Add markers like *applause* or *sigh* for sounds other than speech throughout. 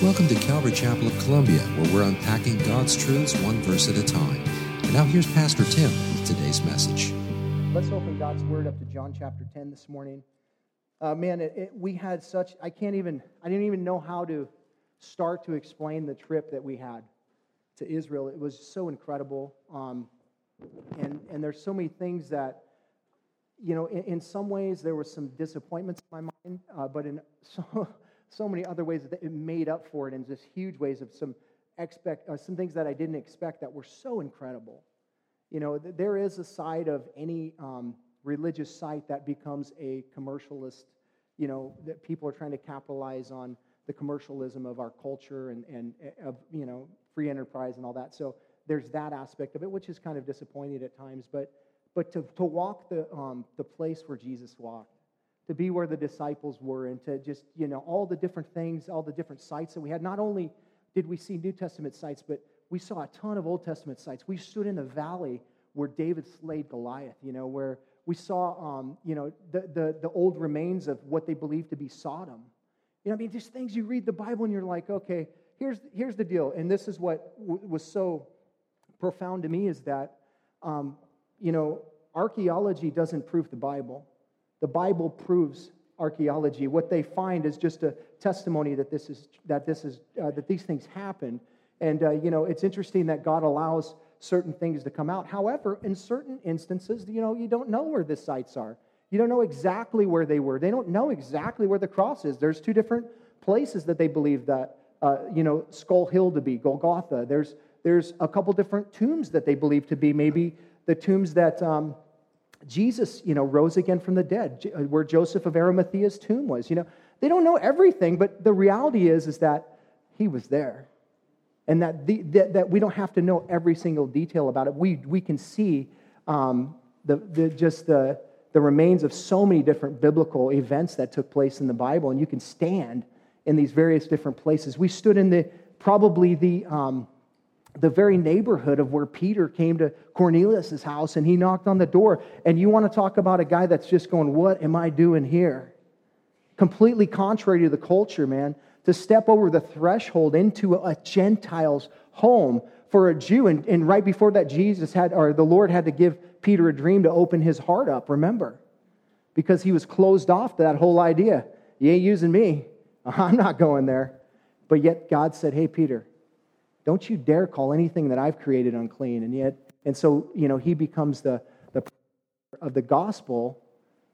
Welcome to Calvary Chapel of Columbia, where we're unpacking God's truths one verse at a time. And now here's Pastor Tim with today's message. Let's open God's Word up to John chapter 10 this morning. Uh, man, it, it, we had such, I can't even, I didn't even know how to start to explain the trip that we had to Israel. It was so incredible. Um, and, and there's so many things that, you know, in, in some ways there were some disappointments in my mind, uh, but in *laughs* so, so many other ways that it made up for it in just huge ways of some expect uh, some things that I didn't expect that were so incredible. You know, th- there is a side of any um, religious site that becomes a commercialist. You know, that people are trying to capitalize on the commercialism of our culture and and uh, of you know free enterprise and all that. So there's that aspect of it, which is kind of disappointing at times. But but to to walk the um, the place where Jesus walked to be where the disciples were and to just, you know, all the different things, all the different sites that we had. Not only did we see New Testament sites, but we saw a ton of Old Testament sites. We stood in the valley where David slayed Goliath, you know, where we saw, um, you know, the, the, the old remains of what they believed to be Sodom. You know, I mean, just things you read the Bible and you're like, okay, here's, here's the deal. And this is what w- was so profound to me is that, um, you know, archaeology doesn't prove the Bible. The Bible proves archaeology. What they find is just a testimony that this is that this is uh, that these things happen. And uh, you know, it's interesting that God allows certain things to come out. However, in certain instances, you know, you don't know where the sites are. You don't know exactly where they were. They don't know exactly where the cross is. There's two different places that they believe that uh, you know Skull Hill to be Golgotha. There's there's a couple different tombs that they believe to be maybe the tombs that. Um, Jesus, you know, rose again from the dead, uh, where Joseph of Arimathea's tomb was. You know, they don't know everything, but the reality is, is that he was there. And that, the, that, that we don't have to know every single detail about it. We, we can see um, the, the, just the, the remains of so many different biblical events that took place in the Bible, and you can stand in these various different places. We stood in the probably the um, the very neighborhood of where Peter came to Cornelius' house and he knocked on the door. And you want to talk about a guy that's just going, What am I doing here? Completely contrary to the culture, man. To step over the threshold into a Gentile's home for a Jew. And, and right before that, Jesus had, or the Lord had to give Peter a dream to open his heart up, remember? Because he was closed off to that whole idea. You ain't using me. *laughs* I'm not going there. But yet God said, Hey, Peter, don't you dare call anything that I've created unclean. And yet, and so, you know, he becomes the, the of the gospel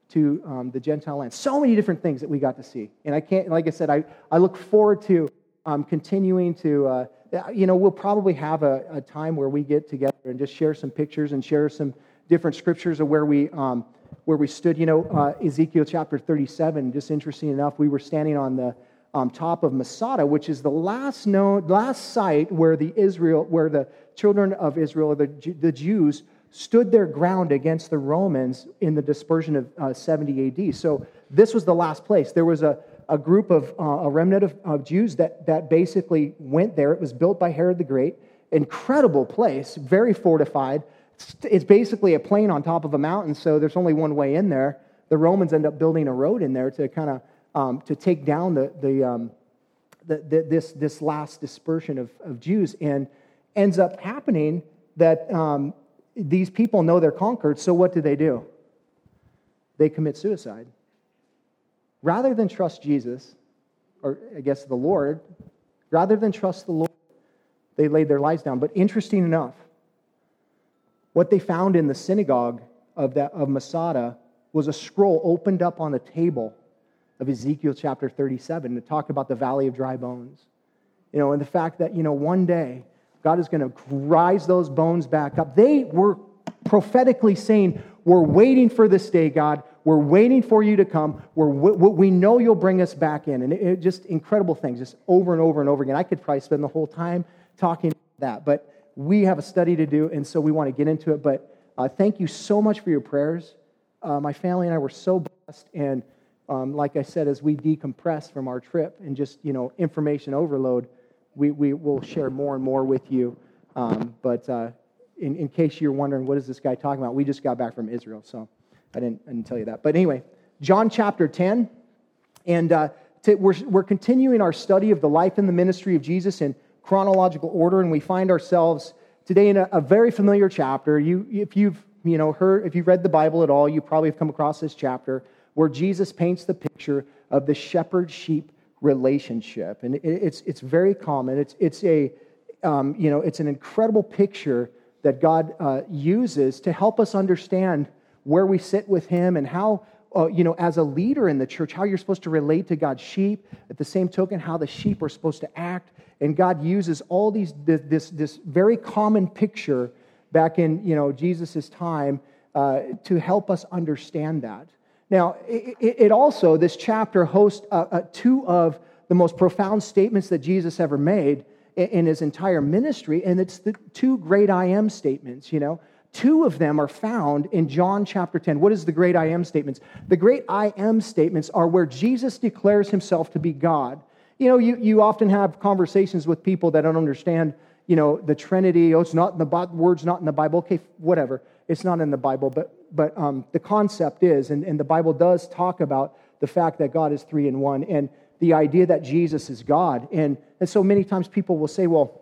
to um, the Gentile land. So many different things that we got to see. And I can't, like I said, I, I look forward to um, continuing to, uh, you know, we'll probably have a, a, time where we get together and just share some pictures and share some different scriptures of where we, um, where we stood. You know, uh, Ezekiel chapter 37, just interesting enough, we were standing on the, um, top of Masada, which is the last known, last site where the Israel, where the children of Israel, the, the Jews, stood their ground against the Romans in the dispersion of uh, 70 AD. So this was the last place. There was a, a group of uh, a remnant of, of Jews that, that basically went there. It was built by Herod the Great. Incredible place, very fortified. It's, it's basically a plain on top of a mountain, so there's only one way in there. The Romans end up building a road in there to kind of um, to take down the, the, um, the, the, this, this last dispersion of, of Jews. And ends up happening that um, these people know they're conquered, so what do they do? They commit suicide. Rather than trust Jesus, or I guess the Lord, rather than trust the Lord, they laid their lives down. But interesting enough, what they found in the synagogue of, that, of Masada was a scroll opened up on a table of Ezekiel chapter 37 to talk about the valley of dry bones. You know, and the fact that, you know, one day God is going to rise those bones back up. They were prophetically saying, We're waiting for this day, God. We're waiting for you to come. We're, we know you'll bring us back in. And it, it, just incredible things, just over and over and over again. I could probably spend the whole time talking about that, but we have a study to do, and so we want to get into it. But uh, thank you so much for your prayers. Uh, my family and I were so blessed, and um, like I said, as we decompress from our trip and just, you know, information overload, we, we will share more and more with you. Um, but uh, in, in case you're wondering, what is this guy talking about? We just got back from Israel, so I didn't, I didn't tell you that. But anyway, John chapter 10. And uh, we're, we're continuing our study of the life and the ministry of Jesus in chronological order, and we find ourselves today in a, a very familiar chapter. You, if you've you know, heard, if you've read the Bible at all, you probably have come across this chapter where Jesus paints the picture of the shepherd sheep relationship. And it's, it's very common. It's, it's, a, um, you know, it's an incredible picture that God uh, uses to help us understand where we sit with Him and how, uh, you know, as a leader in the church, how you're supposed to relate to God's sheep. At the same token, how the sheep are supposed to act. And God uses all these, this, this very common picture back in, you know, Jesus' time uh, to help us understand that. Now, it, it also, this chapter hosts uh, uh, two of the most profound statements that Jesus ever made in, in his entire ministry, and it's the two great I am statements, you know. Two of them are found in John chapter 10. What is the great I am statements? The great I am statements are where Jesus declares himself to be God. You know, you, you often have conversations with people that don't understand, you know, the Trinity. Oh, it's not in the word's not in the Bible. Okay, whatever. It's not in the Bible, but but um, the concept is, and, and the Bible does talk about the fact that God is three in one, and the idea that Jesus is God. And, and so many times people will say, well,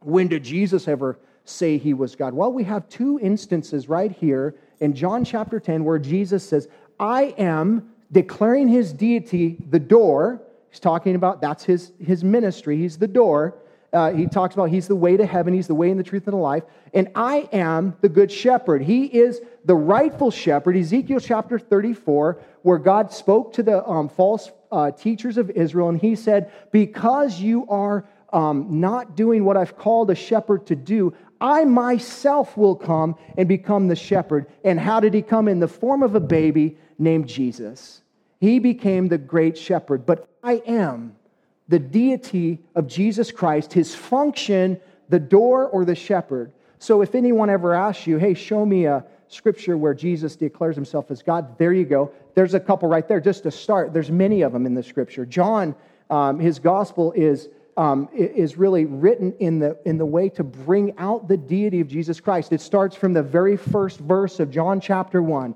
when did Jesus ever say he was God? Well, we have two instances right here in John chapter 10 where Jesus says, I am declaring his deity the door. He's talking about that's his, his ministry, he's the door. Uh, he talks about he's the way to heaven, he's the way and the truth and the life. And I am the good shepherd. He is the rightful shepherd. Ezekiel chapter 34, where God spoke to the um, false uh, teachers of Israel, and he said, Because you are um, not doing what I've called a shepherd to do, I myself will come and become the shepherd. And how did he come? In the form of a baby named Jesus. He became the great shepherd. But I am the deity of Jesus Christ, his function, the door or the shepherd. So if anyone ever asks you, hey, show me a scripture where Jesus declares himself as God, there you go. There's a couple right there, just to start. There's many of them in the scripture. John, um, his gospel is. Um, is really written in the, in the way to bring out the deity of Jesus Christ. It starts from the very first verse of John chapter 1.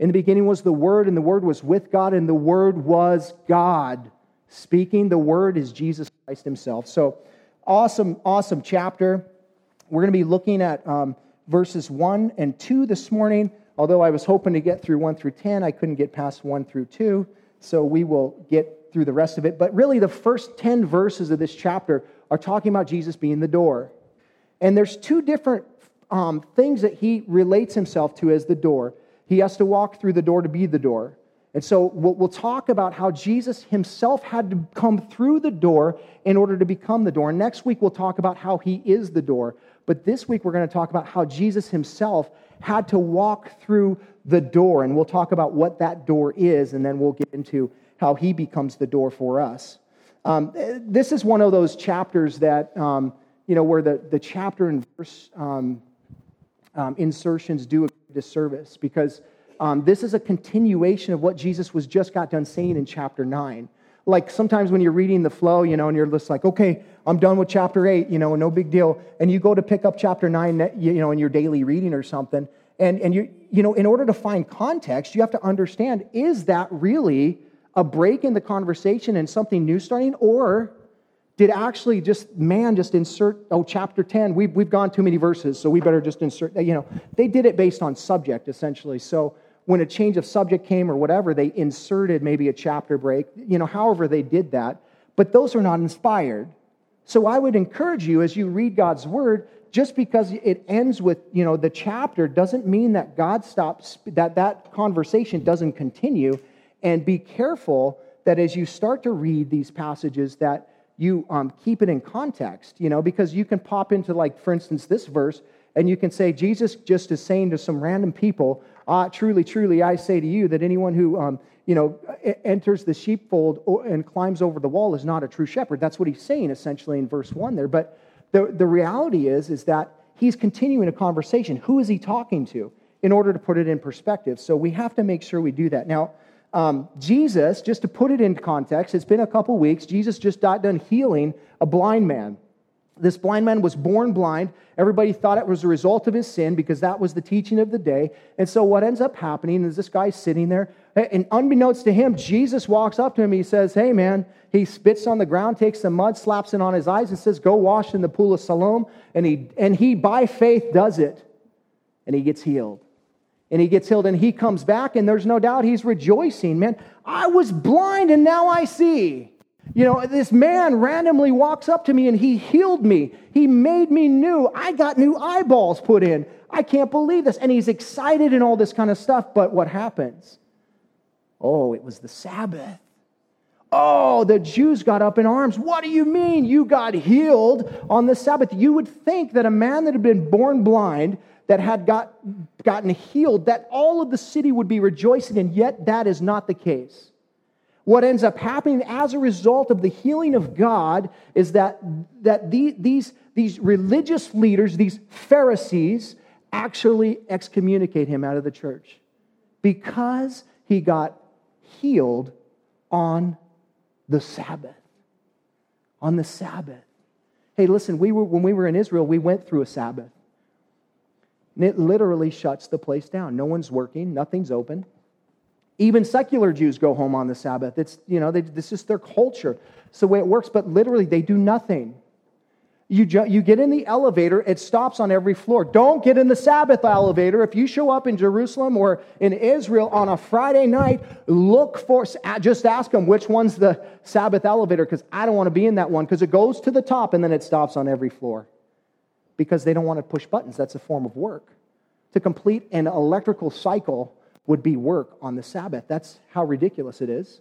In the beginning was the Word, and the Word was with God, and the Word was God. Speaking the word is Jesus Christ himself. So, awesome, awesome chapter. We're going to be looking at um, verses 1 and 2 this morning. Although I was hoping to get through 1 through 10, I couldn't get past 1 through 2. So, we will get through the rest of it. But really, the first 10 verses of this chapter are talking about Jesus being the door. And there's two different um, things that he relates himself to as the door. He has to walk through the door to be the door. And so we'll, talk about how Jesus himself had to come through the door in order to become the door. Next week, we'll talk about how he is the door. But this week, we're going to talk about how Jesus himself had to walk through the door. And we'll talk about what that door is, and then we'll get into how he becomes the door for us. Um, this is one of those chapters that, um, you know, where the, the chapter and verse um, um insertions do a disservice because um, this is a continuation of what Jesus was just got done saying in chapter 9. Like sometimes when you're reading the flow, you know, and you're just like, okay, I'm done with chapter 8, you know, no big deal. And you go to pick up chapter 9, you know, in your daily reading or something. And, and you, you know, in order to find context, you have to understand is that really a break in the conversation and something new starting? Or did actually just man just insert oh chapter 10 we've, we've gone too many verses so we better just insert you know they did it based on subject essentially so when a change of subject came or whatever, they inserted maybe a chapter break, you know, however they did that. But those are not inspired. So I would encourage you as you read God's word, just because it ends with, you know, the chapter doesn't mean that God stops, that that conversation doesn't continue. And be careful that as you start to read these passages, that you um, keep it in context, you know, because you can pop into, like, for instance, this verse, and you can say, Jesus just is saying to some random people, ah, truly, truly, I say to you that anyone who, um, you know, enters the sheepfold and climbs over the wall is not a true shepherd. That's what he's saying essentially in verse 1 there. But the, the reality is, is that he's continuing a conversation. Who is he talking to in order to put it in perspective? So we have to make sure we do that. Now, um, Jesus, just to put it in context, it's been a couple weeks. Jesus just got done healing a blind man. This blind man was born blind. Everybody thought it was a result of his sin because that was the teaching of the day. And so, what ends up happening is this guy's sitting there, and unbeknownst to him, Jesus walks up to him. He says, Hey, man, he spits on the ground, takes some mud, slaps it on his eyes, and says, Go wash in the pool of Siloam. And he, and he by faith, does it. And he gets healed. And he gets healed, and he comes back, and there's no doubt he's rejoicing. Man, I was blind, and now I see. You know, this man randomly walks up to me and he healed me. He made me new. I got new eyeballs put in. I can't believe this. And he's excited and all this kind of stuff. But what happens? Oh, it was the Sabbath. Oh, the Jews got up in arms. What do you mean you got healed on the Sabbath? You would think that a man that had been born blind, that had got, gotten healed, that all of the city would be rejoicing, and yet that is not the case what ends up happening as a result of the healing of God is that, that the, these, these religious leaders, these Pharisees, actually excommunicate him out of the church because he got healed on the Sabbath. On the Sabbath. Hey, listen, we were, when we were in Israel, we went through a Sabbath. And it literally shuts the place down. No one's working, nothing's open. Even secular Jews go home on the Sabbath. It's, you know, they, this is their culture. It's the way it works, but literally they do nothing. You, ju- you get in the elevator, it stops on every floor. Don't get in the Sabbath elevator. If you show up in Jerusalem or in Israel on a Friday night, look for, just ask them which one's the Sabbath elevator because I don't want to be in that one because it goes to the top and then it stops on every floor because they don't want to push buttons. That's a form of work. To complete an electrical cycle, would be work on the Sabbath. That's how ridiculous it is.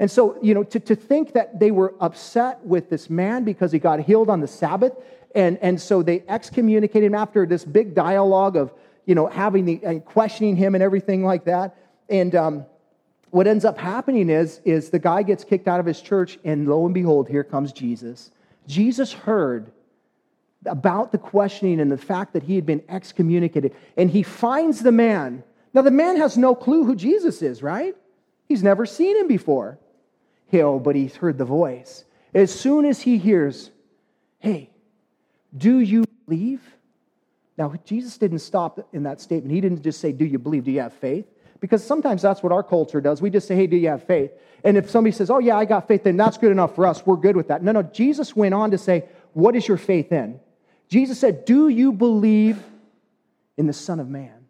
And so, you know, to, to think that they were upset with this man because he got healed on the Sabbath, and, and so they excommunicated him after this big dialogue of, you know, having the, and questioning him and everything like that. And um, what ends up happening is, is the guy gets kicked out of his church, and lo and behold, here comes Jesus. Jesus heard about the questioning and the fact that he had been excommunicated, and he finds the man now, the man has no clue who Jesus is, right? He's never seen him before. Oh, but he's heard the voice. As soon as he hears, hey, do you believe? Now, Jesus didn't stop in that statement. He didn't just say, do you believe? Do you have faith? Because sometimes that's what our culture does. We just say, hey, do you have faith? And if somebody says, oh, yeah, I got faith, then that's good enough for us. We're good with that. No, no, Jesus went on to say, what is your faith in? Jesus said, do you believe in the Son of Man?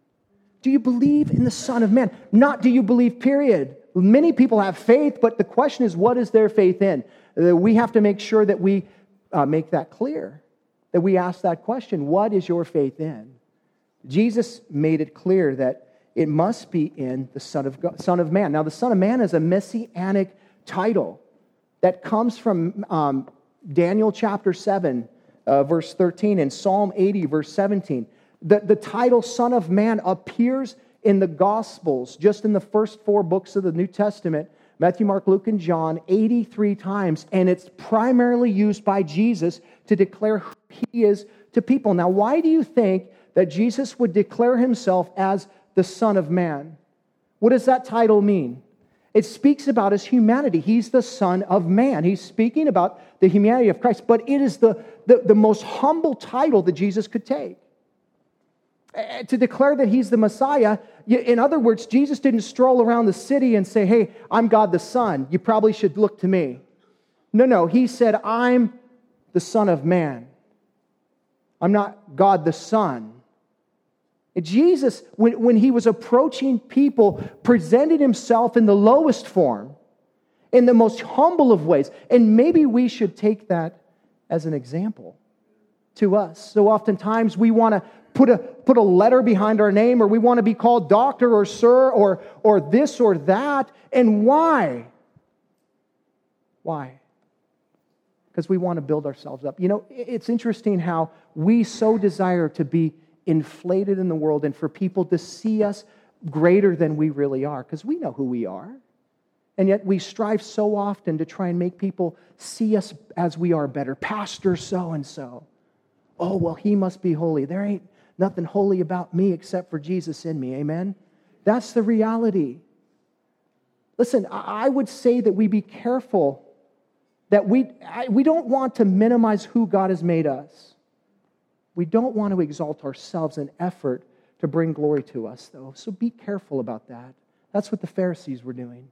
Do you believe in the Son of Man? Not do you believe, period. Many people have faith, but the question is, what is their faith in? Uh, we have to make sure that we uh, make that clear, that we ask that question what is your faith in? Jesus made it clear that it must be in the Son of, God, Son of Man. Now, the Son of Man is a messianic title that comes from um, Daniel chapter 7, uh, verse 13, and Psalm 80, verse 17. The, the title Son of Man appears in the Gospels, just in the first four books of the New Testament Matthew, Mark, Luke, and John 83 times, and it's primarily used by Jesus to declare who he is to people. Now, why do you think that Jesus would declare himself as the Son of Man? What does that title mean? It speaks about his humanity. He's the Son of Man. He's speaking about the humanity of Christ, but it is the, the, the most humble title that Jesus could take. Eh, to declare that he's the Messiah. In other words, Jesus didn't stroll around the city and say, Hey, I'm God the Son. You probably should look to me. No, no. He said, I'm the Son of Man. I'm not God the Son. Jesus, when, when he was approaching people, presented himself in the lowest form, in the most humble of ways. And maybe we should take that as an example to us. So oftentimes we want to put a, put a letter behind our name or we want to be called doctor or sir or, or this or that. And why? Why? Because we want to build ourselves up. You know, it's interesting how we so desire to be inflated in the world and for people to see us greater than we really are because we know who we are. And yet we strive so often to try and make people see us as we are better. Pastor so and so. Oh, well, he must be holy. There ain't nothing holy about me except for Jesus in me. Amen? That's the reality. Listen, I would say that we be careful that we, I, we don't want to minimize who God has made us. We don't want to exalt ourselves in effort to bring glory to us, though. So be careful about that. That's what the Pharisees were doing.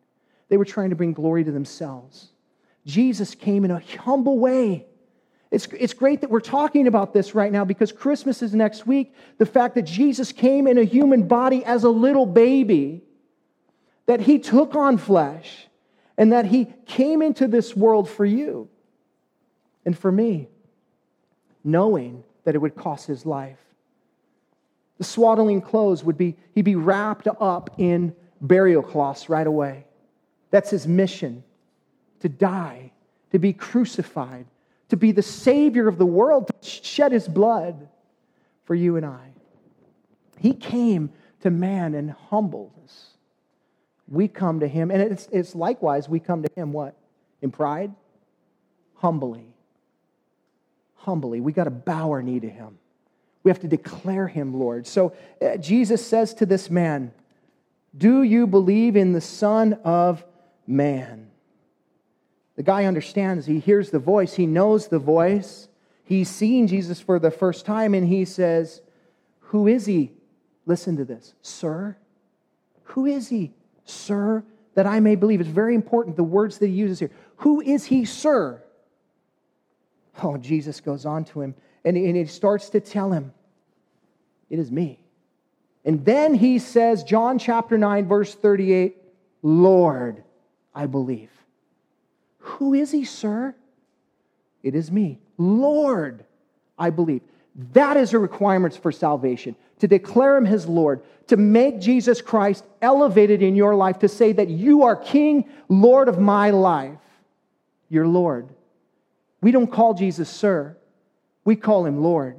They were trying to bring glory to themselves. Jesus came in a humble way. It's, it's great that we're talking about this right now because Christmas is next week. The fact that Jesus came in a human body as a little baby, that he took on flesh, and that he came into this world for you and for me, knowing that it would cost his life. The swaddling clothes would be, he'd be wrapped up in burial cloths right away. That's his mission to die, to be crucified, to be the Savior of the world, to shed his blood for you and I. He came to man in humbleness. We come to him, and it's, it's likewise, we come to him what? In pride? Humbly. Humbly. We got to bow our knee to him. We have to declare him Lord. So uh, Jesus says to this man, Do you believe in the Son of Man? The guy understands. He hears the voice. He knows the voice. He's seeing Jesus for the first time and he says, Who is he? Listen to this. Sir? Who is he? Sir, that I may believe. It's very important, the words that he uses here. Who is he, sir? Oh, Jesus goes on to him and he starts to tell him, It is me. And then he says, John chapter 9, verse 38, Lord, I believe. Who is he, sir? It is me. Lord, I believe. That is a requirement for salvation to declare him his Lord, to make Jesus Christ elevated in your life, to say that you are King, Lord of my life, your Lord. We don't call Jesus Sir, we call him Lord.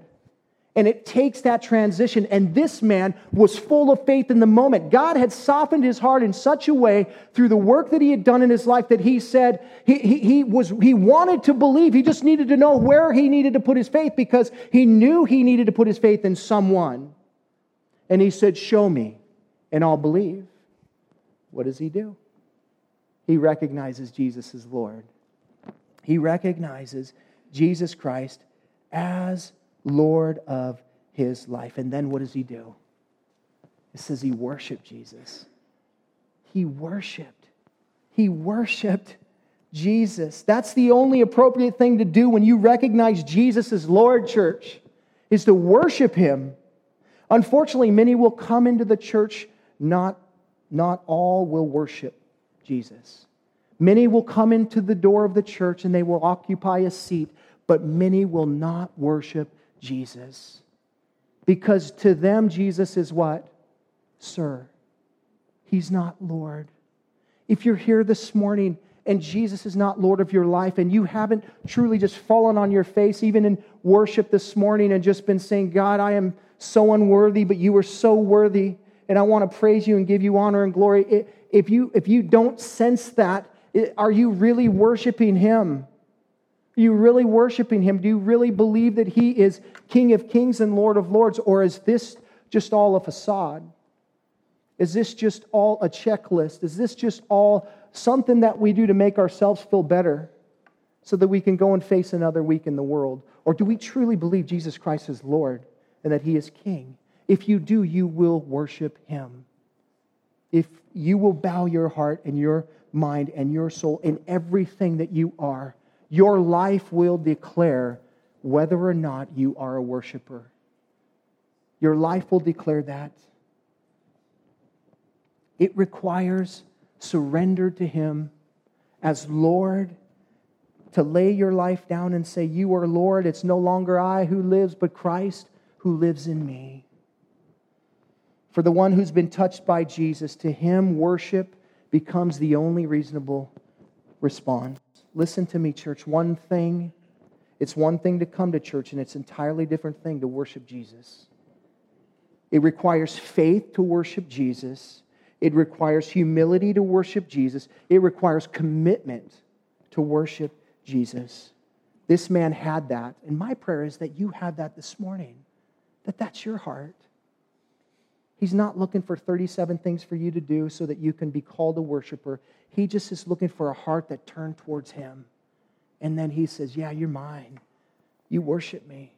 And it takes that transition. And this man was full of faith in the moment. God had softened his heart in such a way through the work that he had done in his life that he said he, he, he, was, he wanted to believe. He just needed to know where he needed to put his faith because he knew he needed to put his faith in someone. And he said, Show me, and I'll believe. What does he do? He recognizes Jesus as Lord. He recognizes Jesus Christ as Lord of his life. And then what does he do? It says he worshiped Jesus. He worshiped. He worshiped Jesus. That's the only appropriate thing to do when you recognize Jesus as Lord, church, is to worship him. Unfortunately, many will come into the church, not, not all will worship Jesus. Many will come into the door of the church and they will occupy a seat, but many will not worship Jesus. Because to them, Jesus is what? Sir. He's not Lord. If you're here this morning and Jesus is not Lord of your life, and you haven't truly just fallen on your face, even in worship this morning, and just been saying, God, I am so unworthy, but you are so worthy, and I want to praise you and give you honor and glory. If you, if you don't sense that, are you really worshiping Him? Are you really worshiping him? Do you really believe that he is King of kings and Lord of lords? Or is this just all a facade? Is this just all a checklist? Is this just all something that we do to make ourselves feel better so that we can go and face another week in the world? Or do we truly believe Jesus Christ is Lord and that he is King? If you do, you will worship him. If you will bow your heart and your mind and your soul in everything that you are your life will declare whether or not you are a worshiper. Your life will declare that. It requires surrender to Him as Lord, to lay your life down and say, You are Lord. It's no longer I who lives, but Christ who lives in me. For the one who's been touched by Jesus, to him worship becomes the only reasonable response. Listen to me, church. One thing, it's one thing to come to church, and it's an entirely different thing to worship Jesus. It requires faith to worship Jesus. It requires humility to worship Jesus. It requires commitment to worship Jesus. This man had that. And my prayer is that you have that this morning, that that's your heart. He's not looking for 37 things for you to do so that you can be called a worshiper. He just is looking for a heart that turned towards Him And then he says, Yeah, you're mine. You worship me.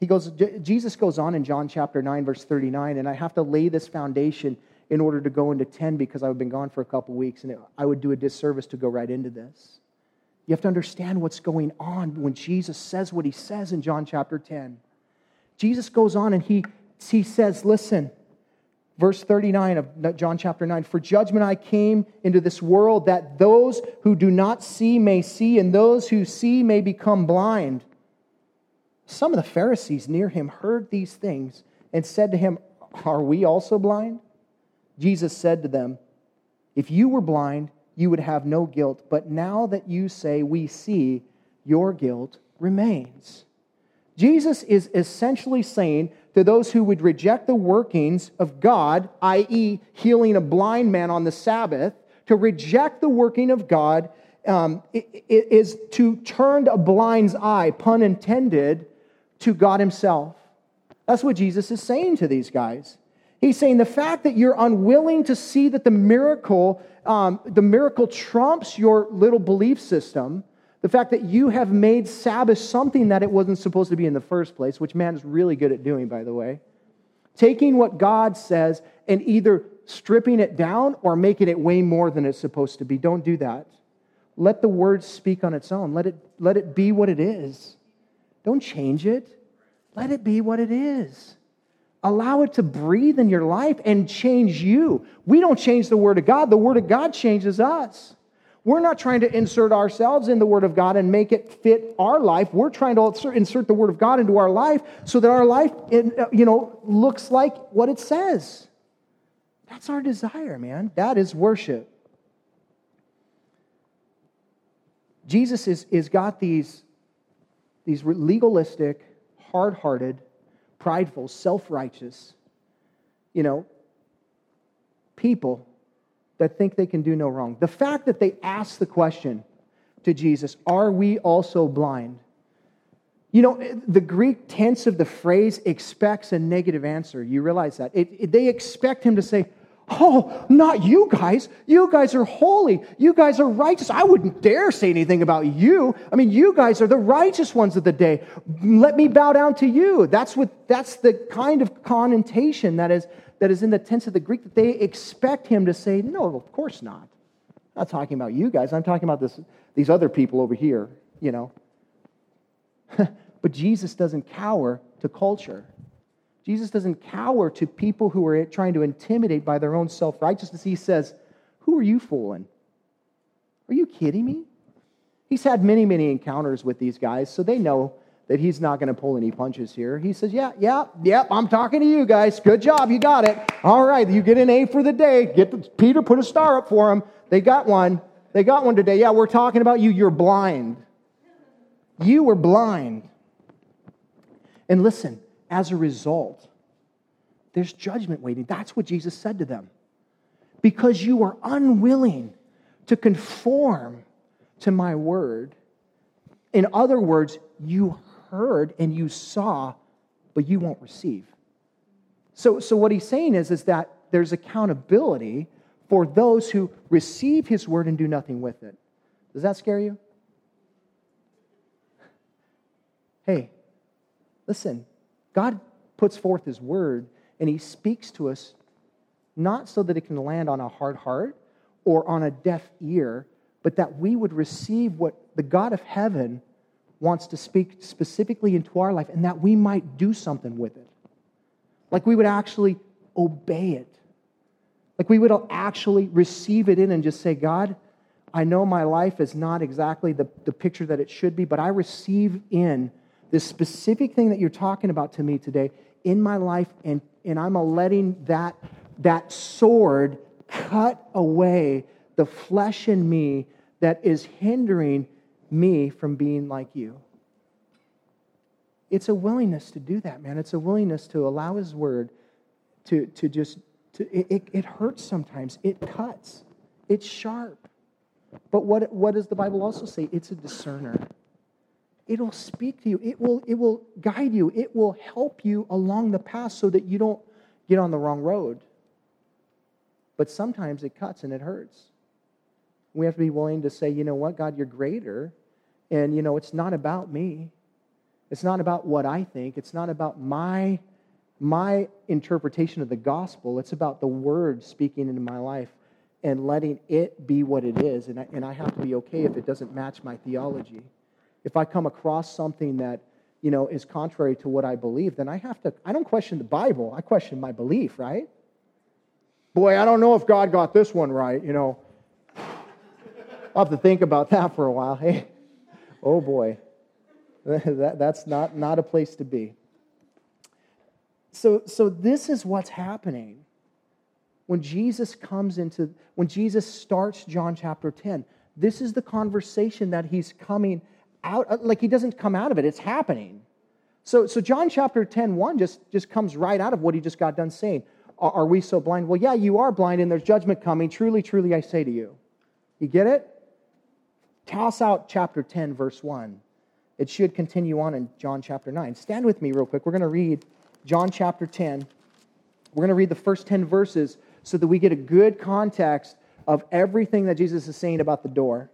He goes, Jesus goes on in John chapter 9, verse 39, and I have to lay this foundation in order to go into 10 because I've been gone for a couple weeks and it, I would do a disservice to go right into this. You have to understand what's going on when Jesus says what he says in John chapter 10. Jesus goes on and he, he says, Listen, verse 39 of John chapter 9 For judgment I came into this world that those who do not see may see, and those who see may become blind. Some of the Pharisees near him heard these things and said to him, Are we also blind? Jesus said to them, If you were blind, you would have no guilt, but now that you say we see, your guilt remains. Jesus is essentially saying to those who would reject the workings of God, i.e., healing a blind man on the Sabbath, to reject the working of God um, is to turn a blind's eye, pun intended, to God Himself. That's what Jesus is saying to these guys. He's saying the fact that you're unwilling to see that the miracle, um, the miracle trumps your little belief system, the fact that you have made Sabbath something that it wasn't supposed to be in the first place, which man is really good at doing, by the way. Taking what God says and either stripping it down or making it way more than it's supposed to be. Don't do that. Let the word speak on its own. Let it, let it be what it is. Don't change it. Let it be what it is. Allow it to breathe in your life and change you. We don't change the Word of God, the Word of God changes us. We're not trying to insert ourselves in the Word of God and make it fit our life. We're trying to insert the Word of God into our life so that our life, uh, you know, looks like what it says. That's our desire, man. That is worship. Jesus is, is got these, these legalistic, hard hearted, prideful, self righteous, you know, people that think they can do no wrong. The fact that they ask the question to Jesus, Are we also blind? You know, the Greek tense of the phrase expects a negative answer. You realize that. It, it, they expect him to say, Oh, not you guys. You guys are holy. You guys are righteous. I wouldn't dare say anything about you. I mean, you guys are the righteous ones of the day. Let me bow down to you. That's what that's the kind of connotation that is that is in the tense of the Greek that they expect him to say, No, of course not. I'm not talking about you guys. I'm talking about this, these other people over here, you know. *laughs* but Jesus doesn't cower to culture. Jesus doesn't cower to people who are trying to intimidate by their own self righteousness. He says, Who are you fooling? Are you kidding me? He's had many, many encounters with these guys, so they know that he's not going to pull any punches here. He says, Yeah, yeah, yep, I'm talking to you guys. Good job, you got it. All right, you get an A for the day. Get the, Peter, put a star up for him. They got one. They got one today. Yeah, we're talking about you. You're blind. You were blind. And listen, as a result, there's judgment waiting. That's what Jesus said to them. Because you are unwilling to conform to my word. In other words, you heard and you saw, but you won't receive. So, so what he's saying is, is that there's accountability for those who receive his word and do nothing with it. Does that scare you? *laughs* Hey, listen, God puts forth His word and He speaks to us not so that it can land on a hard heart or on a deaf ear, but that we would receive what the God of heaven wants to speak specifically into our life and that we might do something with it. Like we would actually obey it. Like we would actually receive it in and just say, God, I know my life is not exactly the, the picture that it should be, but I receive in this specific thing that you're talking about to me today in my life, and, and I'm letting that, that sword cut away the flesh in me that is hindering me from being like you. It's a willingness to do that, man. It's a willingness to allow His Word to, to just, to, it, it hurts sometimes. It cuts, it's sharp. But what, what does the Bible also say? It's a discerner it'll speak to you. It will, it will guide you. It will help you along the path so that you don't get on the wrong road. But sometimes it cuts and it hurts. We have to be willing to say, you know what, God, you're greater. And, you know, it's not about me. It's not about what I think. It's not about my, my interpretation of the gospel. It's about the word speaking into my life and letting it be what it is. And I, and I have to be okay if it doesn't match my theology. If I come across something that, you know, is contrary to what I believe, then I have to, I don't question the Bible. I question my belief, right? Boy, I don't know if God got this one right, you know. I'll have to think about that for a while. *laughs* Hey, oh boy, *laughs* that, that's not, not a place to be. So, so this is what's happening when Jesus comes into, when Jesus starts John chapter 10. This is the conversation that he's coming out, uh, like he doesn't come out of it, it's happening. So, so John chapter 10, 1 just, just comes right out of what he just got done saying. Are, are we so blind? Well, yeah, you are blind and there's judgment coming. Truly, truly, I say to you. You get it? Toss out chapter 10, verse 1. It should continue on in John chapter 9. Stand with me real quick. We're going to read John chapter 10. We're going to read the first 10 verses so that we get a good context of everything that Jesus is saying about the door.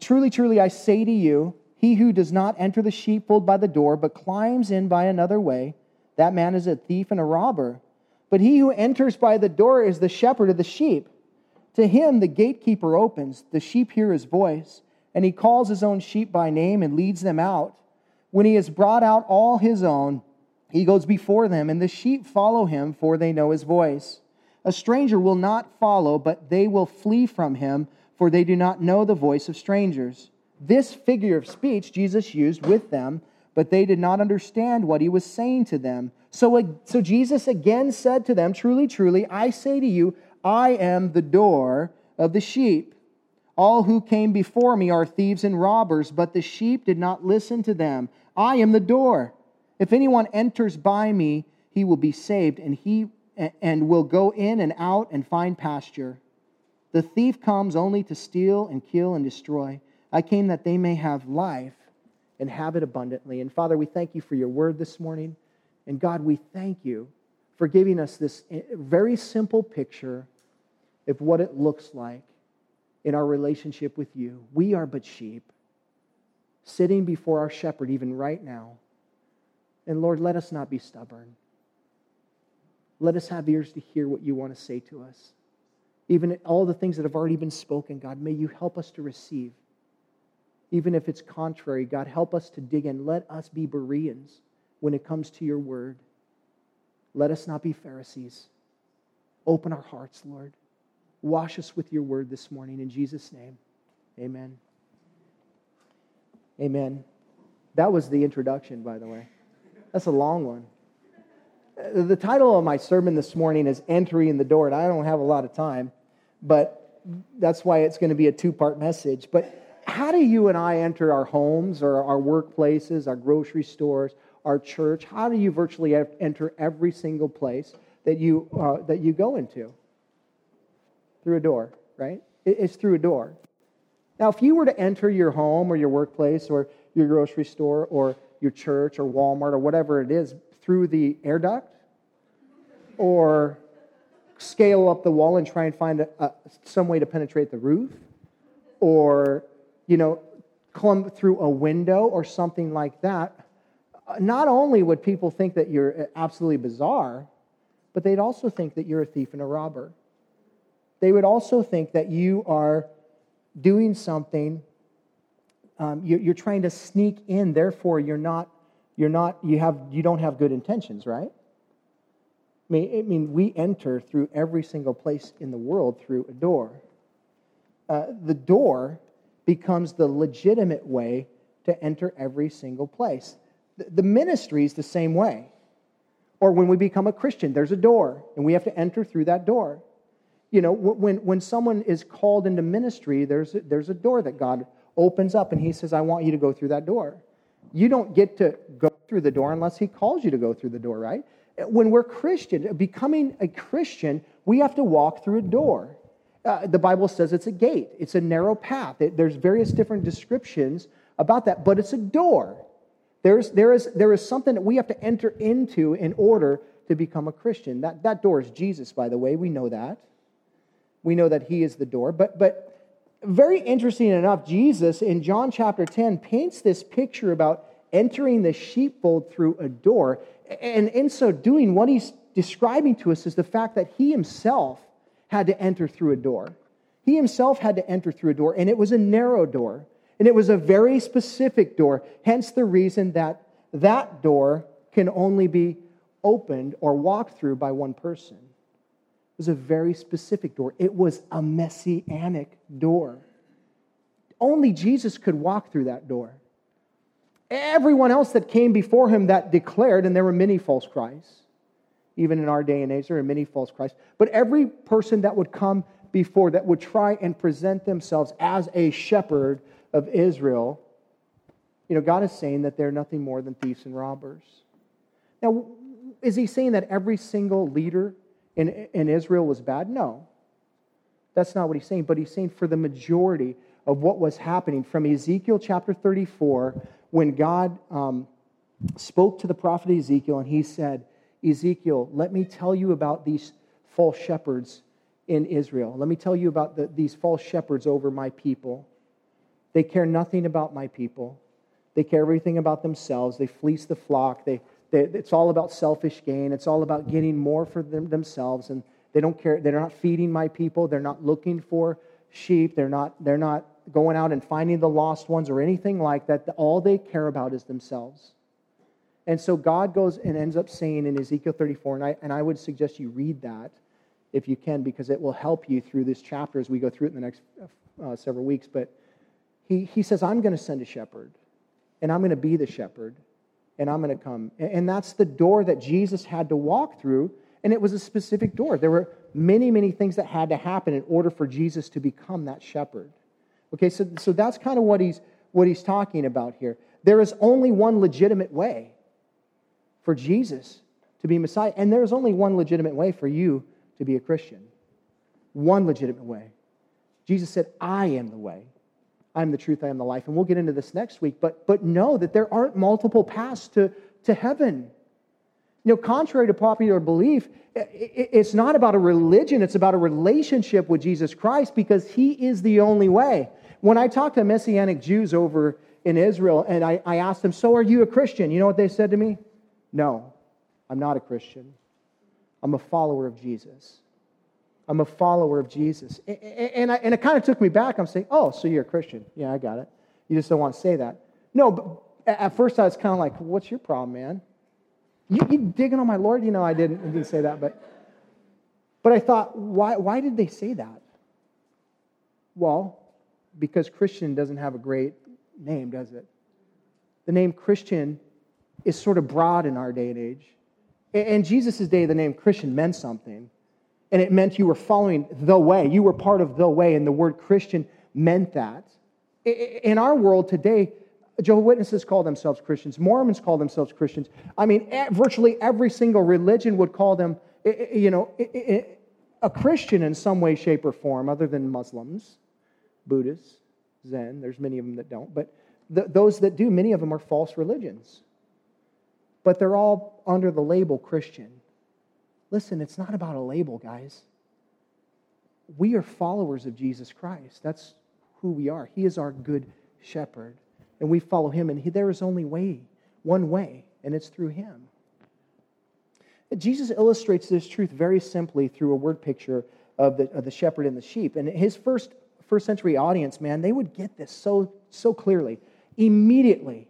Truly, truly, I say to you, he who does not enter the sheepfold by the door, but climbs in by another way, that man is a thief and a robber. But he who enters by the door is the shepherd of the sheep. To him the gatekeeper opens, the sheep hear his voice, and he calls his own sheep by name and leads them out. When he has brought out all his own, he goes before them, and the sheep follow him, for they know his voice. A stranger will not follow, but they will flee from him, for they do not know the voice of strangers. This figure of speech Jesus used with them, but they did not understand what he was saying to them. So, so Jesus again said to them, Truly, truly, I say to you, I am the door of the sheep. All who came before me are thieves and robbers, but the sheep did not listen to them. I am the door. If anyone enters by me, he will be saved, and he and will go in and out and find pasture. The thief comes only to steal and kill and destroy. I came that they may have life and have it abundantly. And Father, we thank you for your word this morning. And God, we thank you for giving us this eh, very simple picture of what it looks like in our relationship with you. We are but sheep, sitting before our shepherd even right now. And Lord, let us not be stubborn. Let us have ears to hear what you want to say to us. Even all the things that have already been spoken, God, may you help us to receive. Even if it's contrary, God, help us to dig in. Let us be Bereans when it comes to your word. Let us not be Pharisees. Open our hearts, Lord. Wash us with your word this morning. In Jesus' name, amen. Amen. That was the introduction, by the way. That's a long one. The title of my sermon this morning is Entering the Door, and I don't have a lot of time, but that's why it's going to be a two part message. But how do you and I enter our homes or our workplaces, our grocery stores, our church? How do you virtually enter every single place that you, uh, that you go into? Through a door, right? It's through a door. Now, if you were to enter your home or your workplace or your grocery store or your church or Walmart or whatever it is through the air duct or scale up the wall and try and find a, a, some way to penetrate the roof or, you know, come through a window or something like that, not only would people think that you're uh, absolutely bizarre, but they'd also think that you're a thief and a robber. They would also think that you are doing something, um, you, you're trying to sneak in, therefore you're not you're not, you, have, you don't have good intentions, right? I mean, I mean, we enter through every single place in the world through a door. Uh, the door becomes the legitimate way to enter every single place. The, the ministry is the same way. Or when we become a Christian, there's a door, and we have to enter through that door. You know, when, when someone is called into ministry, there's a, there's a door that God opens up, and He says, I want you to go through that door you don't get to go through the door unless he calls you to go through the door, right? When we're Christian, becoming a Christian, we have to walk through a door. Uh, the Bible says it's a gate, it's a narrow path. It, there's various different descriptions about that, but it's a door. There's, there, is, there is something that we have to enter into in order to become a Christian. That, that door is Jesus, by the way. We know that. We know that He is the door. But, but very interesting enough, Jesus in John chapter 10 paints this picture about entering the sheepfold through a door. And in so doing, what he's describing to us is the fact that he himself had to enter through a door. He himself had to enter through a door, and it was a narrow door. And it was a very specific door, hence the reason that that door can only be opened or walked through by one person. Was a very specific door. It was a messianic door. Only Jesus could walk through that door. Everyone else that came before him that declared, and there were many false Christs, even in our day and age, there are many false Christs, but every person that would come before that would try and present themselves as a shepherd of Israel, you know, God is saying that they're nothing more than thieves and robbers. Now, is he saying that every single leader in, in Israel was bad? No. That's not what he's saying, but he's saying for the majority of what was happening from Ezekiel chapter 34, when God um, spoke to the prophet Ezekiel and he said, Ezekiel, let me tell you about these false shepherds in Israel. Let me tell you about the, these false shepherds over my people. They care nothing about my people. They care everything about themselves. They fleece the flock. They, it's all about selfish gain. It's all about getting more for them, themselves. And they don't care. They're not feeding my people. They're not looking for sheep. They're not, they're not going out and finding the lost ones or anything like that. All they care about is themselves. And so God goes and ends up saying in Ezekiel 34, and I, and I would suggest you read that if you can, because it will help you through this chapter as we go through it in the next uh, several weeks. But he, he says, I'm going to send a shepherd, and I'm going to be the shepherd, and I'm going to come. And that's the door that Jesus had to walk through, and it was a specific door. There were many, many things that had to happen in order for Jesus to become that shepherd. Okay, so, so that's kind of what he's, what he's talking about here. There is only one legitimate way for Jesus to be Messiah, and there is only one legitimate way for you to be a Christian. One legitimate way. Jesus said, I am the way. I'm the truth, I am the life. And we'll get into this next week, but, but know that there aren't multiple paths to, to heaven. You know, contrary to popular belief, it's not about a religion, it's about a relationship with Jesus Christ because he is the only way. When I talked to Messianic Jews over in Israel and I, I asked them, So are you a Christian? You know what they said to me? No, I'm not a Christian. I'm a follower of Jesus. I'm a follower of Jesus. And, I, and it kind of took me back. I'm saying, oh, so you're a Christian. Yeah, I got it. You just don't want to say that. No, but at first I was kind of like, what's your problem, man? You, you digging on my Lord? You know, I didn't, I didn't say that, but, but I thought, why, why did they say that? Well, because Christian doesn't have a great name, does it? The name Christian is sort of broad in our day and age. In Jesus' day, the name Christian meant something and it meant you were following the way. You were part of the way, and the word Christian meant that. In our world today, Jehovah's Witnesses call themselves Christians, Mormons call themselves Christians. I mean, virtually every single religion would call them, you know, a Christian in some way, shape, or form, other than Muslims, Buddhists, Zen. There's many of them that don't, but those that do, many of them are false religions. But they're all under the label Christian. Listen, it's not about a label, guys. We are followers of Jesus Christ. That's who we are. He is our good shepherd, and we follow him, and he, there is only way, one way, and it's through him. Jesus illustrates this truth very simply through a word picture of the, of the shepherd and the sheep. And his first, first century audience, man, they would get this so, so clearly. Immediately,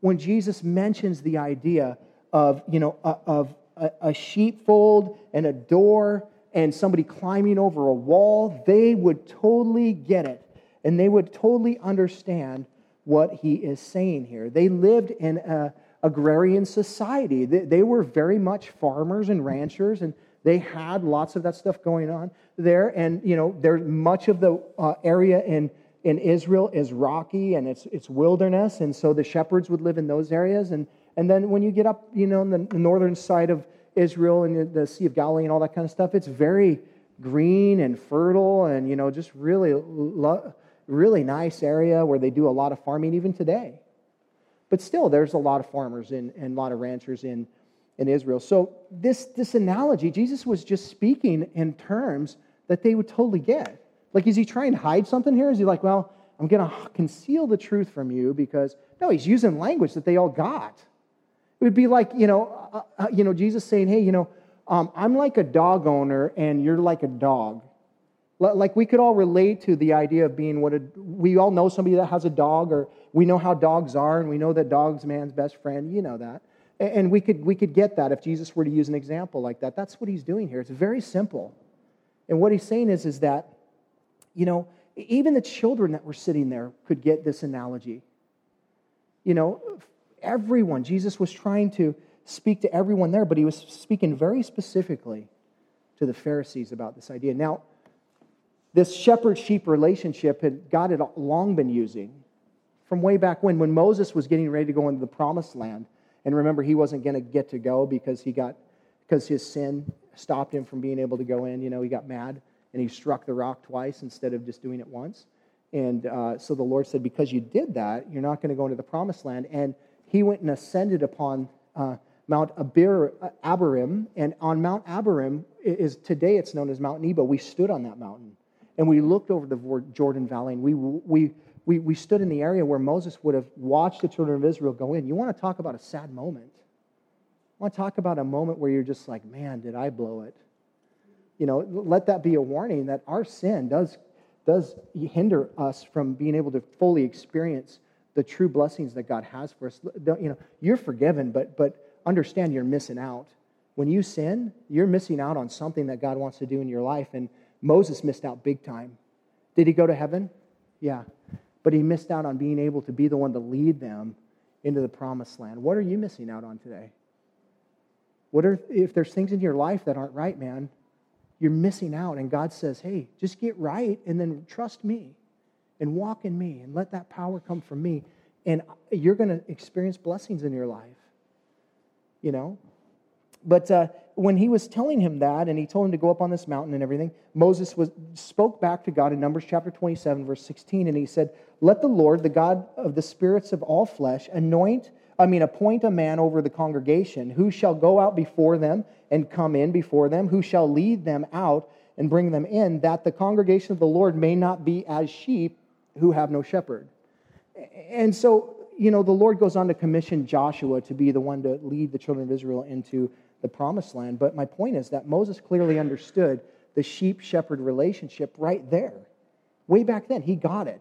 when Jesus mentions the idea of, you know, uh, of a, a sheepfold and a door and somebody climbing over a wall, they would totally get it. And they would totally understand what he is saying here. They lived in an agrarian society. They, they, were very much farmers and ranchers, and they had lots of that stuff going on there. And, you know, there much of the uh, area in, in Israel is rocky and it's, it's wilderness, and so the shepherds would live in those areas. And and then when you get up, you know, in the northern side of Israel and the Sea of Galilee and all that kind of stuff, it's very green and fertile and, you know, just really, really nice area where they do a lot of farming even today. But still, there's a lot of farmers and, and a lot of ranchers in, in Israel. So this, this analogy, Jesus was just speaking in terms that they would totally get. Like, is he trying to hide something here? Is he like, well, I'm going to conceal the truth from you because, no, he's using language that they all got. It would be like, you know, uh, uh, you know Jesus saying, hey, you know, um, I'm like a dog owner and you're like a dog. Like we could all relate to the idea of being what a, we all know somebody that has a dog, or we know how dogs are, and we know that dog's man's best friend. You know that. And we could, we could get that if Jesus were to use an example like that. That's what he's doing here. It's very simple. And what he's saying is, is that, you know, even the children that were sitting there could get this analogy. You know, everyone, Jesus was trying to speak to everyone there, but he was speaking very specifically to the Pharisees about this idea. Now, this shepherd sheep relationship had God had long been using from way back when, when Moses was getting ready to go into the promised land. And remember, he wasn't going to get to go because he got because his sin stopped him from being able to go in. You know, he got mad and he struck the rock twice instead of just doing it once. And uh, so the Lord said, Because you did that, you're not going to go into the promised land. And he went and ascended upon uh, Mount Abir, Abarim. And on Mount Abarim is today it's known as Mount Nebo. We stood on that mountain and we looked over the Jordan Valley and we, we, we, we stood in the area where Moses would have watched the children of Israel go in. You want to talk about a sad moment? I want to talk about a moment where you're just like, man, did I blow it? You know, let that be a warning that our sin does, does hinder us from being able to fully experience the true blessings that God has for us. You know, you're forgiven, but, but understand you're missing out. When you sin, you're missing out on something that God wants to do in your life. And Moses missed out big time. Did he go to heaven? Yeah. But he missed out on being able to be the one to lead them into the promised land. What are you missing out on today? What are if there's things in your life that aren't right, man? You're missing out and God says, "Hey, just get right and then trust me and walk in me and let that power come from me and you're going to experience blessings in your life." You know? But uh, when he was telling him that and he told him to go up on this mountain and everything, Moses was, spoke back to God in Numbers chapter 27, verse 16, and he said, Let the Lord, the God of the spirits of all flesh, anoint, I mean, appoint a man over the congregation who shall go out before them and come in before them, who shall lead them out and bring them in, that the congregation of the Lord may not be as sheep who have no shepherd. And so, you know, the Lord goes on to commission Joshua to be the one to lead the children of Israel into the promised land. But my point is that Moses clearly understood the sheep shepherd relationship right there. Way back then, he got it.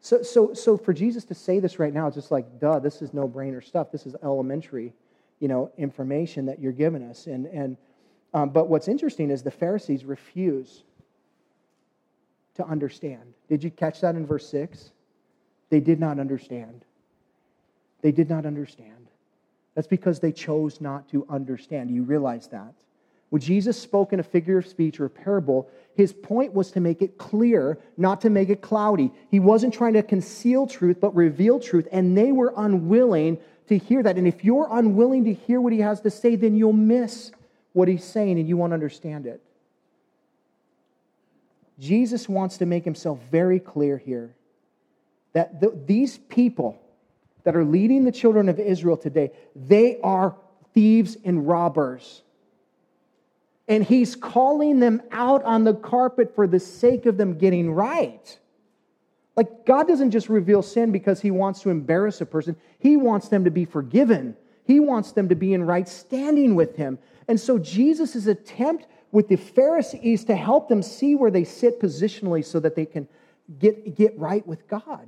So, so, so for Jesus to say this right now, it's just like, duh, this is no brainer stuff. This is elementary, you know, information that you're giving us. And, and, um, but what's interesting is the Pharisees refuse to understand. Did you catch that in verse 6? They did not understand. They did not understand. That's because they chose not to understand. You realize that. When Jesus spoke in a figure of speech or a parable, his point was to make it clear, not to make it cloudy. He wasn't trying to conceal truth, but reveal truth, and they were unwilling to hear that. And if you're unwilling to hear what he has to say, then you'll miss what he's saying and you won't understand it. Jesus wants to make himself very clear here that th- these people, that are leading the children of Israel today, they are thieves and robbers. And he's calling them out on the carpet for the sake of them getting right. Like, God doesn't just reveal sin because he wants to embarrass a person, he wants them to be forgiven. He wants them to be in right standing with him. And so, Jesus' attempt with the Pharisees to help them see where they sit positionally so that they can get, get right with God.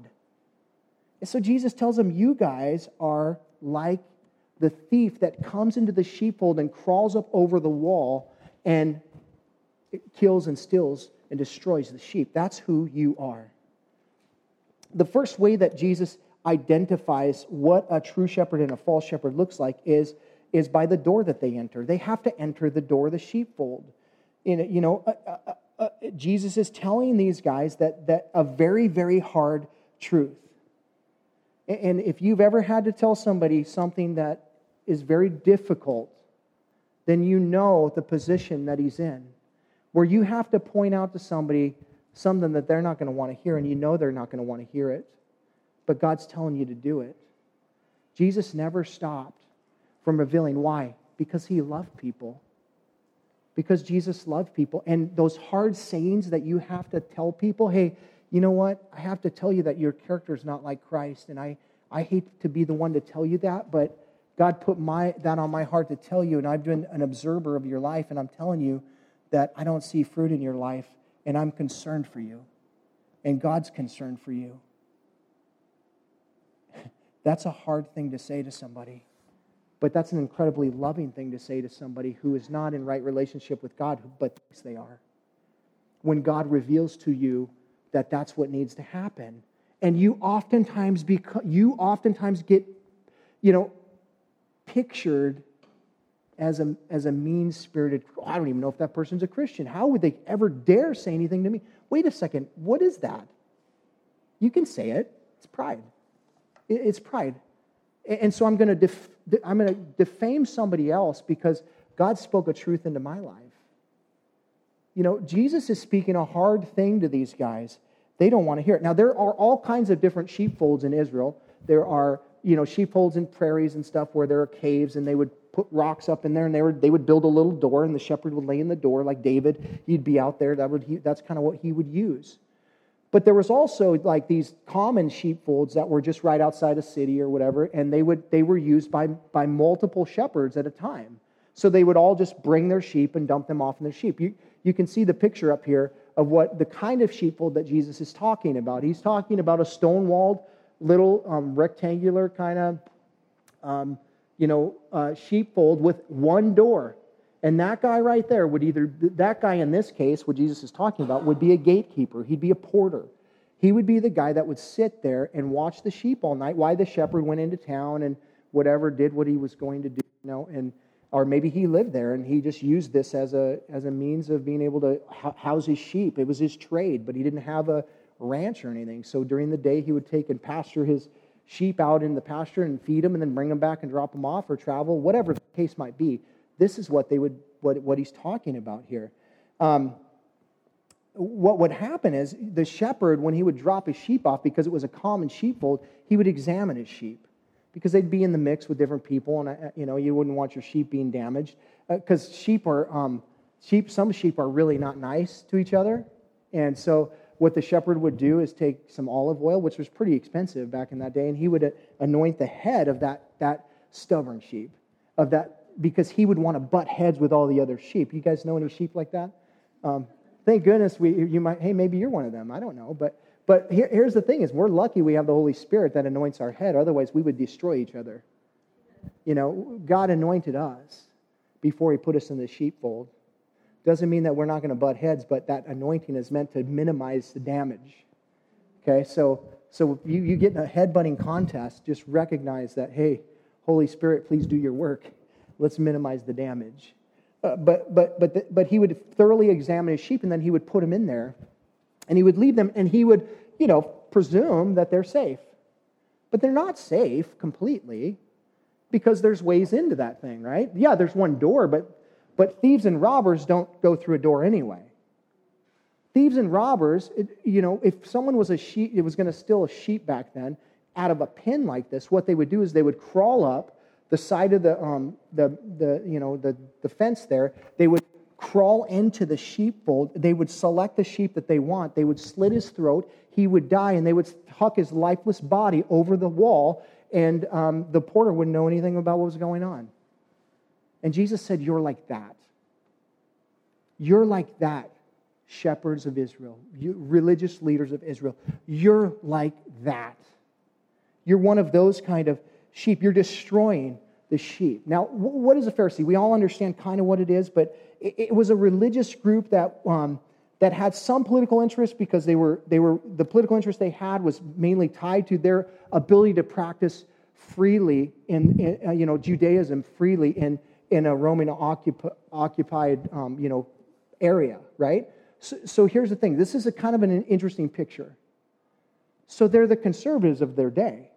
And so Jesus tells them, You guys are like the thief that comes into the sheepfold and crawls up over the wall and kills and steals and destroys the sheep. That's who you are. The first way that Jesus identifies what a true shepherd and a false shepherd looks like is, is by the door that they enter. They have to enter the door of the sheepfold. You know, uh, uh, uh, Jesus is telling these guys that, that a very, very hard truth. And if you've ever had to tell somebody something that is very difficult, then you know the position that he's in, where you have to point out to somebody something that they're not going to want to hear, and you know they're not going to want to hear it, but God's telling you to do it. Jesus never stopped from revealing why? Because he loved people. because Jesus loved people. And those hard sayings that you have to tell people, hey, you know what? I have to tell you that your character is not like Christ. And I, I hate to be the one to tell you that, but God put my, that on my heart to tell you. And I've been an observer of your life, and I'm telling you that I don't see fruit in your life, and I'm concerned for you. And God's concerned for you. *laughs* That's a hard thing to say to somebody. But that's an incredibly loving thing to say to somebody who is not in right relationship with God, but thinks they are. When God reveals to you that that's what needs to happen. And you oftentimes you oftentimes get, you know, pictured as a, as a mean spirited, oh, I don't even know if that person's a Christian. How would they ever dare say anything to me? Wait a second, what is that? You can say it. It's pride. It's pride. And so I'm going to def- I'm going to defame somebody else because God spoke a truth into my life. You know, Jesus is speaking a hard thing to these guys. They don't want to hear it. Now, there are all kinds of different sheepfolds in Israel. There are, you know, sheepfolds in prairies and stuff where there are caves and they would put rocks up in there and they, were, they would build a little door and the shepherd would lay in the door like David. He'd be out there. That would, he, that's kind of what he would use. But there was also like these common sheepfolds that were just right outside a city or whatever, and they would they were used by by multiple shepherds at a time. So they would all just bring their sheep and dump them off in their sheep. You you can see the picture up here of what the kind of sheepfold that Jesus is talking about. He's talking about a stone walled little um, rectangular kind of um, you know uh, sheepfold with one door and that guy right there would either, that guy in this case, what Jesus is talking about, would be a gatekeeper. He'd be a porter. He would be the guy that would sit there and watch the sheep all night while the shepherd went into town and whatever, did what he was going to do, you know, and or maybe he lived there and he just used this as a as a means of being able to house his sheep. It was his trade, but he didn't have a ranch or anything. So during the day, he would take and pasture his sheep out in the pasture and feed them and then bring them back and drop them off or travel, whatever the case might be. This is what they would what, what he's talking about here. Um, what would happen is the shepherd, when he would drop his sheep off, because it was a common sheepfold, he would examine his sheep because they'd be in the mix with different people, and uh, you know you wouldn't want your sheep being damaged because uh, sheep are um, sheep. Some sheep are really not nice to each other, and so what the shepherd would do is take some olive oil, which was pretty expensive back in that day, and he would uh, anoint the head of that that stubborn sheep, of that because he would want to butt heads with all the other sheep. You guys know any sheep like that? Um, thank goodness we, you might, hey, maybe you're one of them. I don't know. But, but here, here's the thing is we're lucky we have the Holy Spirit that anoints our head. Otherwise, we would destroy each other. You know, God anointed us before he put us in the sheepfold. Doesn't mean that we're not going to butt heads, but that anointing is meant to minimize the damage. Okay, so so you, you get in a head butting contest, just recognize that, hey, Holy Spirit, please do your work let's minimize the damage. Uh, but, but, but, the, but he would thoroughly examine his sheep and then he would put them in there and he would leave them and he would, you know, presume that they're safe. But they're not safe completely because there's ways into that thing, right? Yeah, there's one door, but, but thieves and robbers don't go through a door anyway. Thieves and robbers, it, you know, if someone was a sheep, it was going to steal a sheep back then out of a pen like this, what they would do is they would crawl up the side of the, um, the, the, you know, the, the fence there, they would crawl into the sheepfold. They would select the sheep that they want. They would slit his throat. He would die, and they would huck his lifeless body over the wall, and um, the porter wouldn't know anything about what was going on. And Jesus said, You're like that. You're like that, shepherds of Israel, you, religious leaders of Israel. You're like that. You're one of those kind of sheep. You're destroying the sheep. Now, what is a Pharisee? We all understand kind of what it is, but it was a religious group that, um, that had some political interest because they were, they were, the political interest they had was mainly tied to their ability to practice freely in, in uh, you know, Judaism freely in, in a Roman occupied, um, you know, area, right? So, so here's the thing. This is a kind of an interesting picture. So they're the conservatives of their day.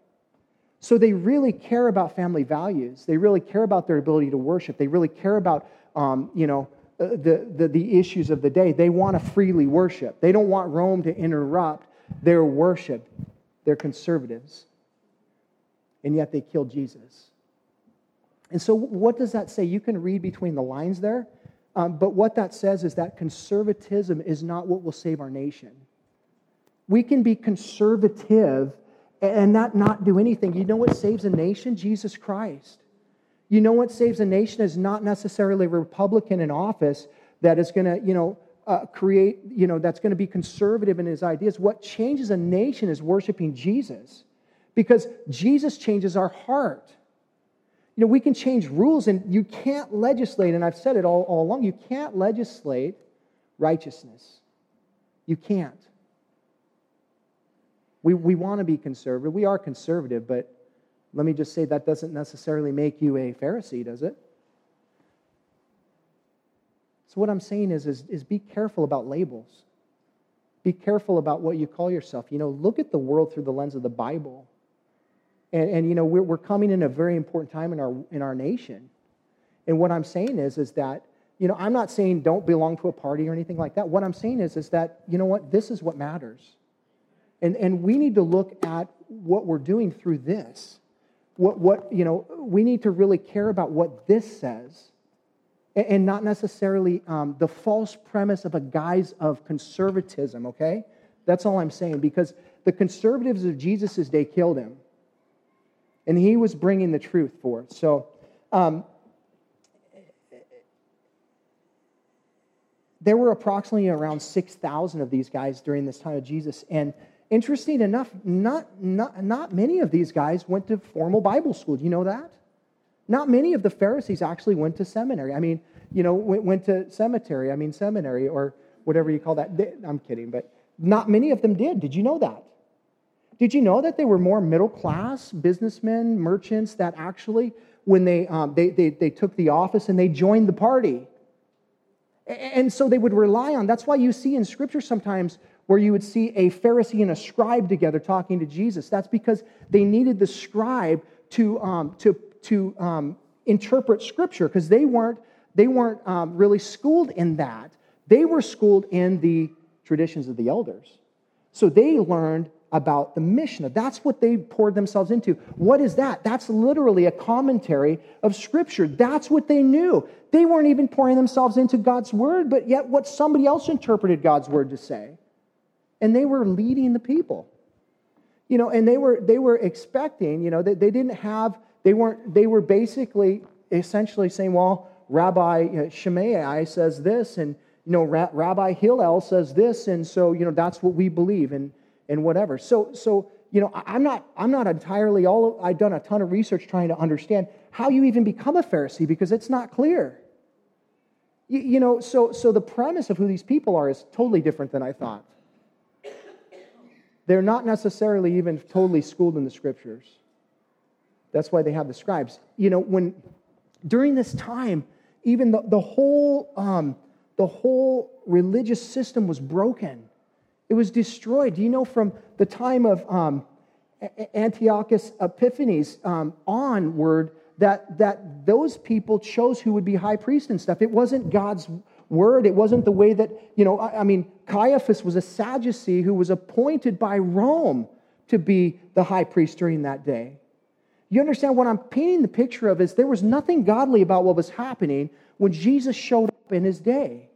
So they really care about family values. They really care about their ability to worship. They really care about, um, you know, uh, the, the, the issues of the day. They want to freely worship. They don't want Rome to interrupt their worship. They're conservatives. And yet they killed Jesus. And so, what does that say? You can read between the lines there. Um, but what that says is that conservatism is not what will save our nation. We can be conservative and not, not do anything. You know what saves a nation? Jesus Christ. You know what saves a nation is not necessarily a Republican in office that is going to, you know, uh, create, you know, that's going to be conservative in his ideas. What changes a nation is worshiping Jesus because Jesus changes our heart. You know, we can change rules and you can't legislate, and I've said it all, all along, you can't legislate righteousness. You can't. We, we want to be conservative. We are conservative, but let me just say that doesn't necessarily make you a Pharisee, does it? So, what I'm saying is, is, is be careful about labels. Be careful about what you call yourself. You know, look at the world through the lens of the Bible. And, and you know, we're, we're coming in a very important time in our, in our nation. And what I'm saying is, is that, you know, I'm not saying don't belong to a party or anything like that. What I'm saying is, is that, you know what, this is what matters. And, and we need to look at what we're doing through this. What, what, you know, we need to really care about what this says and not necessarily um, the false premise of a guise of conservatism, okay? That's all I'm saying, because the conservatives of Jesus' day killed him. And he was bringing the truth forth. So, um, there were approximately around 6,000 of these guys during this time of Jesus. And interesting enough, not, not, not many of these guys went to formal Bible school. Do you know that? Not many of the Pharisees actually went to seminary. I mean, you know, went, went to cemetery, I mean, seminary, or whatever you call that. I'm kidding, but not many of them did. Did you know that? Did you know that they were more middle class businessmen, merchants that actually, when they, um, they, they, they took the office and they joined the party? And so they would rely on, that's why you see in scripture sometimes where you would see a Pharisee and a scribe together talking to Jesus. That's because they needed the scribe to, um, to, to um, interpret scripture because they weren't, they weren't um, really schooled in that. They were schooled in the traditions of the elders. So they learned about the Mishnah. That's what they poured themselves into. What is that? That's literally a commentary of Scripture. That's what they knew. They weren't even pouring themselves into God's Word, but yet what somebody else interpreted God's Word to say. And they were leading the people. You know, and they were they were expecting, you know, they, they didn't have, they weren't, they were basically essentially saying, well, Rabbi Shammai says this, and you know, Rabbi Hillel says this, and so you know that's what we believe. And and whatever. So, so you know, I'm not, I'm not entirely all, I've done a ton of research trying to understand how you even become a Pharisee because it's not clear. You, you know, so, so the premise of who these people are is totally different than I thought. They're not necessarily even totally schooled in the scriptures. That's why they have the scribes. You know, when during this time, even the, the whole um, the whole religious system was broken. It was destroyed. Do you know from the time of um, Antiochus Epiphanes um, onward that, that those people chose who would be high priest and stuff? It wasn't God's word. It wasn't the way that, you know, I, I mean, Caiaphas was a Sadducee who was appointed by Rome to be the high priest during that day. You understand what I'm painting the picture of is there was nothing godly about what was happening when Jesus showed up in his day.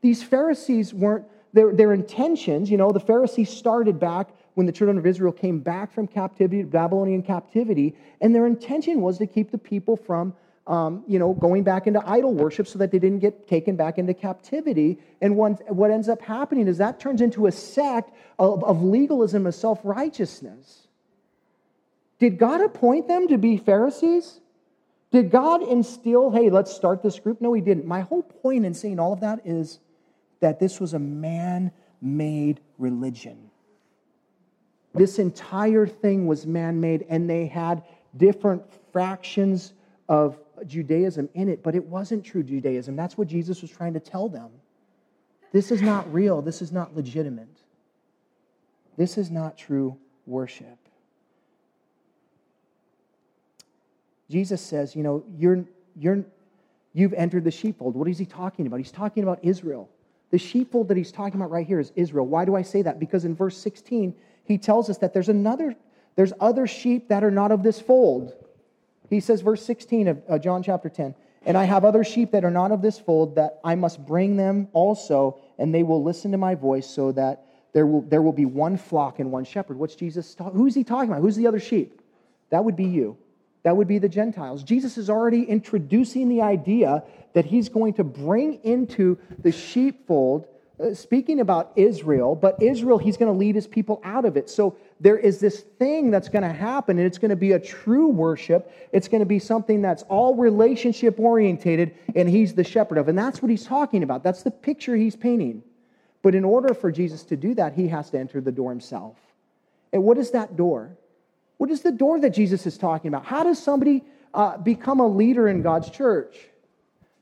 These Pharisees weren't their, their intentions, you know, the Pharisees started back when the children of Israel came back from captivity, Babylonian captivity, and their intention was to keep the people from, um, you know, going back into idol worship so that they didn't get taken back into captivity. And one, what ends up happening is that turns into a sect of, of legalism of self righteousness. Did God appoint them to be Pharisees? Did God instill, hey, let's start this group? No, He didn't. My whole point in saying all of that is that this was a man made religion. This entire thing was man made, and they had different fractions of Judaism in it, but it wasn't true Judaism. That's what Jesus was trying to tell them. This is not real, this is not legitimate. This is not true worship. Jesus says, you know, you're, you're, you've entered the sheepfold. What is he talking about? He's talking about Israel. The sheepfold that he's talking about right here is Israel. Why do I say that? Because in verse 16, he tells us that there's another, there's other sheep that are not of this fold. He says, verse 16 of uh, John chapter 10, And I have other sheep that are not of this fold that I must bring them also, and they will listen to my voice so that there will, there will be one flock and one shepherd. What's Jesus talking Who's he talking about? Who's the other sheep? That would be you. That would be the Gentiles. Jesus is already introducing the idea that he's going to bring into the sheepfold, uh, speaking about Israel, but Israel, he's going to lead his people out of it. So there is this thing that's going to happen, and it's going to be a true worship. It's going to be something that's all relationship orientated, and he's the shepherd of. And that's what he's talking about. That's the picture he's painting. But in order for Jesus to do that, he has to enter the door himself. And what is that door? What is the door that Jesus is talking about? How does somebody uh, become a leader in God's church?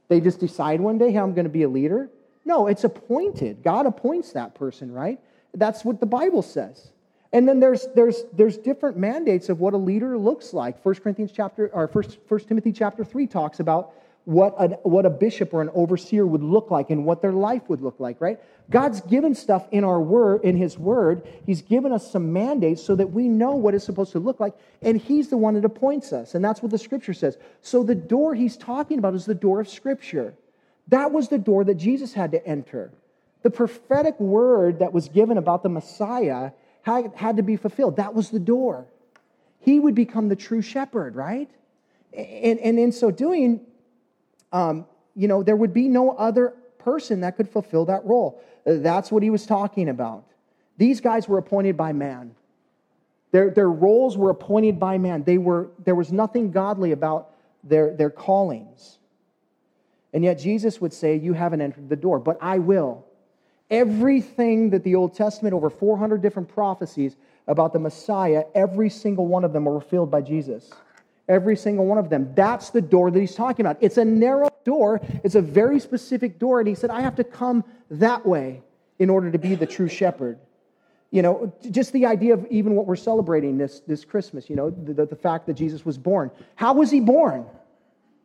They just decide one day, hey, I'm going to be a leader? No, it's appointed. God appoints that person, right? That's what the Bible says. And then there's, there's, there's different mandates of what a leader looks like. 1 Corinthians chapter, or 1, 1 Timothy chapter 3 talks about what a, what a bishop or an overseer would look like and what their life would look like, right? God's given stuff in our word, in his word. He's given us some mandates so that we know what it's supposed to look like, and he's the one that appoints us. And that's what the scripture says. So the door he's talking about is the door of scripture. That was the door that Jesus had to enter. The prophetic word that was given about the Messiah had, had to be fulfilled. That was the door. He would become the true shepherd, right? And, and in so doing, um, you know, there would be no other person that could fulfill that role. That's what he was talking about. These guys were appointed by man. Their, their roles were appointed by man. They were, there was nothing godly about their, their callings. And yet Jesus would say, You haven't entered the door, but I will. Everything that the Old Testament, over 400 different prophecies about the Messiah, every single one of them were fulfilled by Jesus. Every single one of them. That's the door that he's talking about. It's a narrow door, it's a very specific door. And he said, I have to come that way in order to be the true shepherd. You know, just the idea of even what we're celebrating this, this Christmas, you know, the, the fact that Jesus was born. How was he born?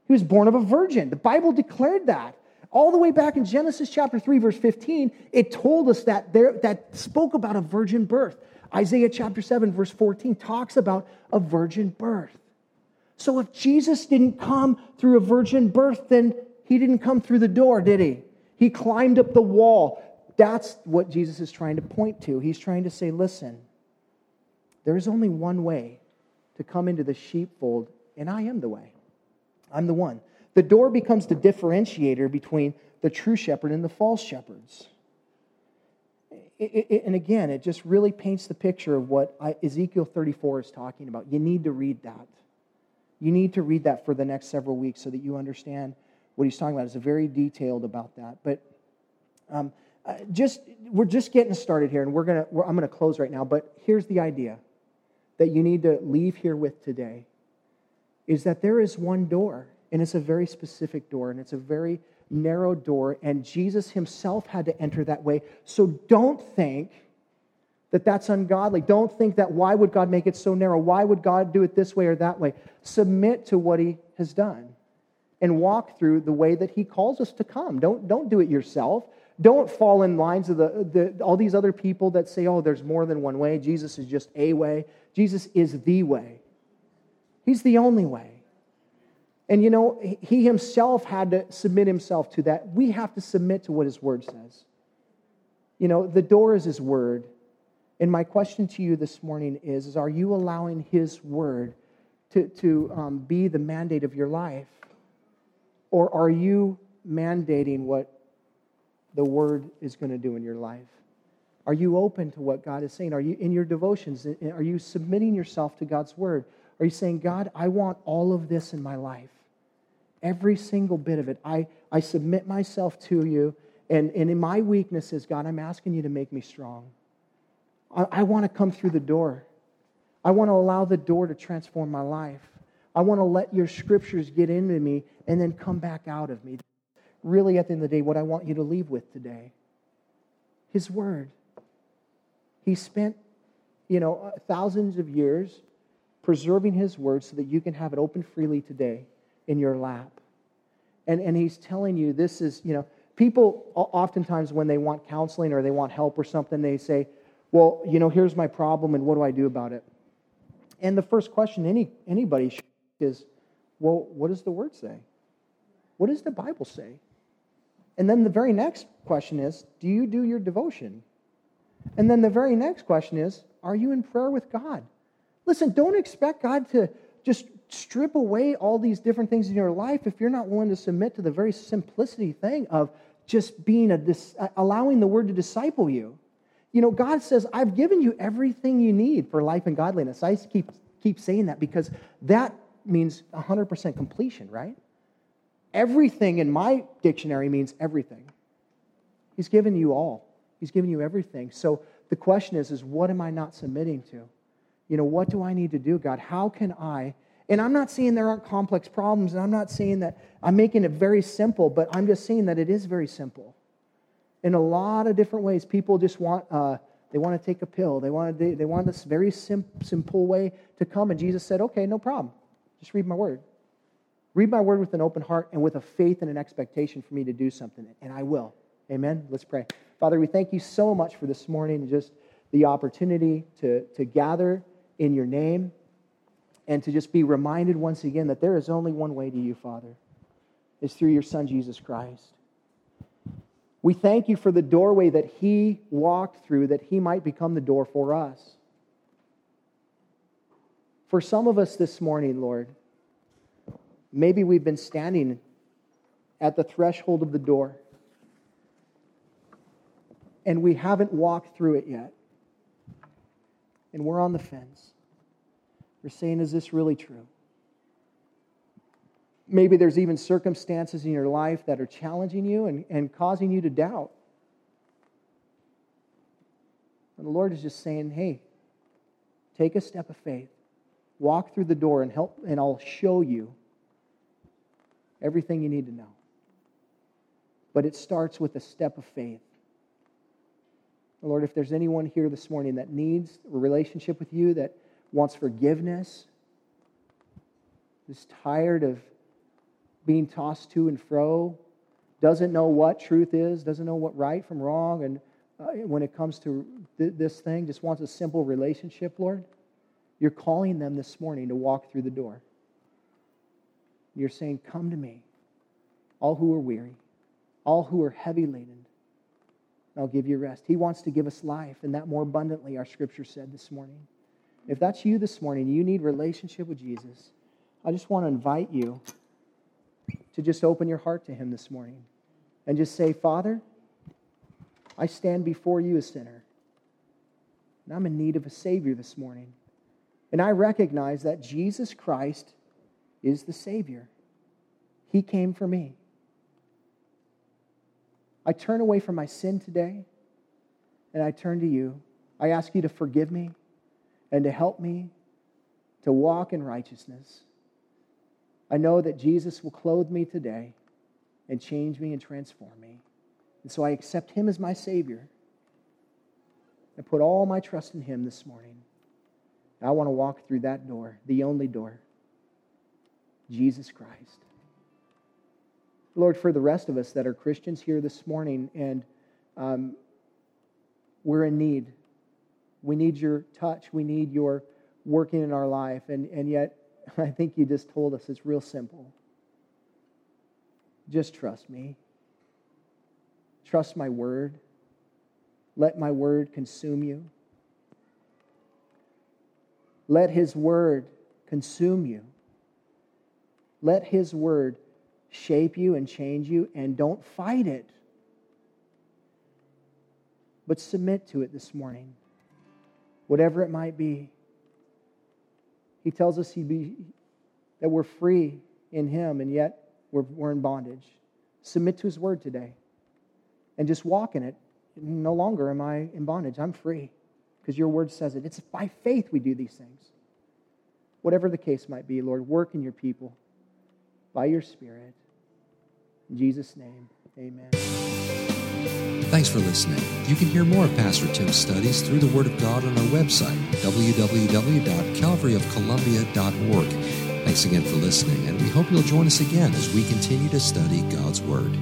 He was born of a virgin. The Bible declared that. All the way back in Genesis chapter 3, verse 15, it told us that there that spoke about a virgin birth. Isaiah chapter 7, verse 14 talks about a virgin birth. So if Jesus didn't come through a virgin birth, then he didn't come through the door, did he? He climbed up the wall. That's what Jesus is trying to point to. He's trying to say, listen, there is only one way to come into the sheepfold, and I am the way. I'm the one. The door becomes the differentiator between the true shepherd and the false shepherds. It, it, and again, it just really paints the picture of what Ezekiel 34 is talking about. You need to read that. You need to read that for the next several weeks so that you understand what he's talking about. It's very detailed about that. But um, just we're just getting started here, and we're gonna we're, I'm gonna close right now. But here's the idea that you need to leave here with today is that there is one door, and it's a very specific door, and it's a very narrow door, and Jesus himself had to enter that way. So don't think that that's ungodly. Don't think that why would God make it so narrow? Why would God do it this way or that way? Submit to what he has done and walk through the way that he calls us to come. Don't, don't do it yourself. Don't fall in lines of the, the, all these other people that say, oh, there's more than one way. Jesus is just a way. Jesus is the way. He's the only way. And you know, he himself had to submit himself to that. We have to submit to what his word says. You know, the door is his word. And my question to you this morning is, is are you allowing His word to, to um, be the mandate of your life? Or are you mandating what the word is going to do in your life? Are you open to what God is saying? Are you in your devotions? Are you submitting yourself to God's word? Are you saying, God, I want all of this in my life? Every single bit of it. I, I submit myself to you. And, and in my weaknesses, God, I'm asking you to make me strong. I, I want to come through the door. I want to allow the door to transform my life. I want to let your scriptures get into me and then come back out of me. Really, at the end of the day, what I want you to leave with today His Word. He spent, you know, thousands of years preserving His Word so that you can have it open freely today in your lap. And, and He's telling you this is, you know, people oftentimes when they want counseling or they want help or something, they say, well, you know, here's my problem and what do I do about it? And the first question any, anybody should is, well, what does the word say? what does the Bible say? And then the very next question is, do you do your devotion? And then the very next question is, are you in prayer with God? Listen, don't expect God to just strip away all these different things in your life if you're not willing to submit to the very simplicity thing of just being a this uh, allowing the word to disciple you. You know, God says, I've given you everything you need for life and godliness. I keep, keep saying that because that means 100% completion, right? Everything in my dictionary means everything. He's given you all. He's given you everything. So the question is, is what am I not submitting to? You know, what do I need to do, God? How can I? And I'm not saying there aren't complex problems, and I'm not saying that I'm making it very simple, but I'm just saying that it is very simple. In a lot of different ways, people just want, uh, they want to take a pill. They want, they, they want this very sim- simple way to come. And Jesus said, okay, no problem. Just read my word. Read my word with an open heart and with a faith and an expectation for me to do something, and I will. Amen. Let's pray. Father, we thank you so much for this morning and just the opportunity to, to gather in your name and to just be reminded once again that there is only one way to you, Father. is through your Son, Jesus Christ. We thank you for the doorway that he walked through that he might become the door for us. For some of us this morning, Lord, maybe we've been standing at the threshold of the door and we haven't walked through it yet. And we're on the fence. We're saying, is this really true? Maybe there's even circumstances in your life that are challenging you and, and causing you to doubt. And the Lord is just saying, hey, take a step of faith, walk through the door and help, and I'll show you everything you need to know. But it starts with a step of faith. Lord, if there's anyone here this morning that needs a relationship with you, that wants forgiveness, is tired of being tossed to and fro, doesn't know what truth is, doesn't know what right from wrong, and uh, when it comes to th- this thing, just wants a simple relationship, Lord, you're calling them this morning to walk through the door. You're saying, Come to me, all who are weary, all who are heavy laden I'll give you rest. He wants to give us life, and that more abundantly, our scripture said this morning. If that's you this morning, you need relationship with Jesus, I just want to invite you to just open your heart to him this morning and just say, Father, I stand before you a sinner, and I'm in need of a Savior this morning. And I recognize that Jesus Christ is the Savior. He came for me. I turn away from my sin today and I turn to you. I ask you to forgive me and to help me to walk in righteousness. I know that Jesus will clothe me today and change me and transform me. And so I accept him as my Savior and put all my trust in him this morning. I want to walk through that door, the only door, Jesus Christ. Lord, for the rest of us that are Christians here this morning and um, we're in need. We need your touch. We need your working in our life. And, and yet, *laughs* I think you just told us it's real simple. Just trust me. Trust my word. Let my word consume you. Let his word consume you. Let his word shape you and change you, and don't fight it. But submit to it this morning, whatever it might be. He tells us he be, that we're free in Him, and yet we're, we're in bondage. Submit to His word today and just walk in it. No longer am I in bondage. I'm free because your word says it. It's by faith we do these things. Whatever the case might be, Lord, work in your people by your Spirit. In Jesus' name, amen. Thanks for listening. You can hear more of Pastor Tim's studies through the Word of God on our website, www.calvaryofcolumbia.org. Thanks again for listening, and we hope you'll join us again as we continue to study God's Word.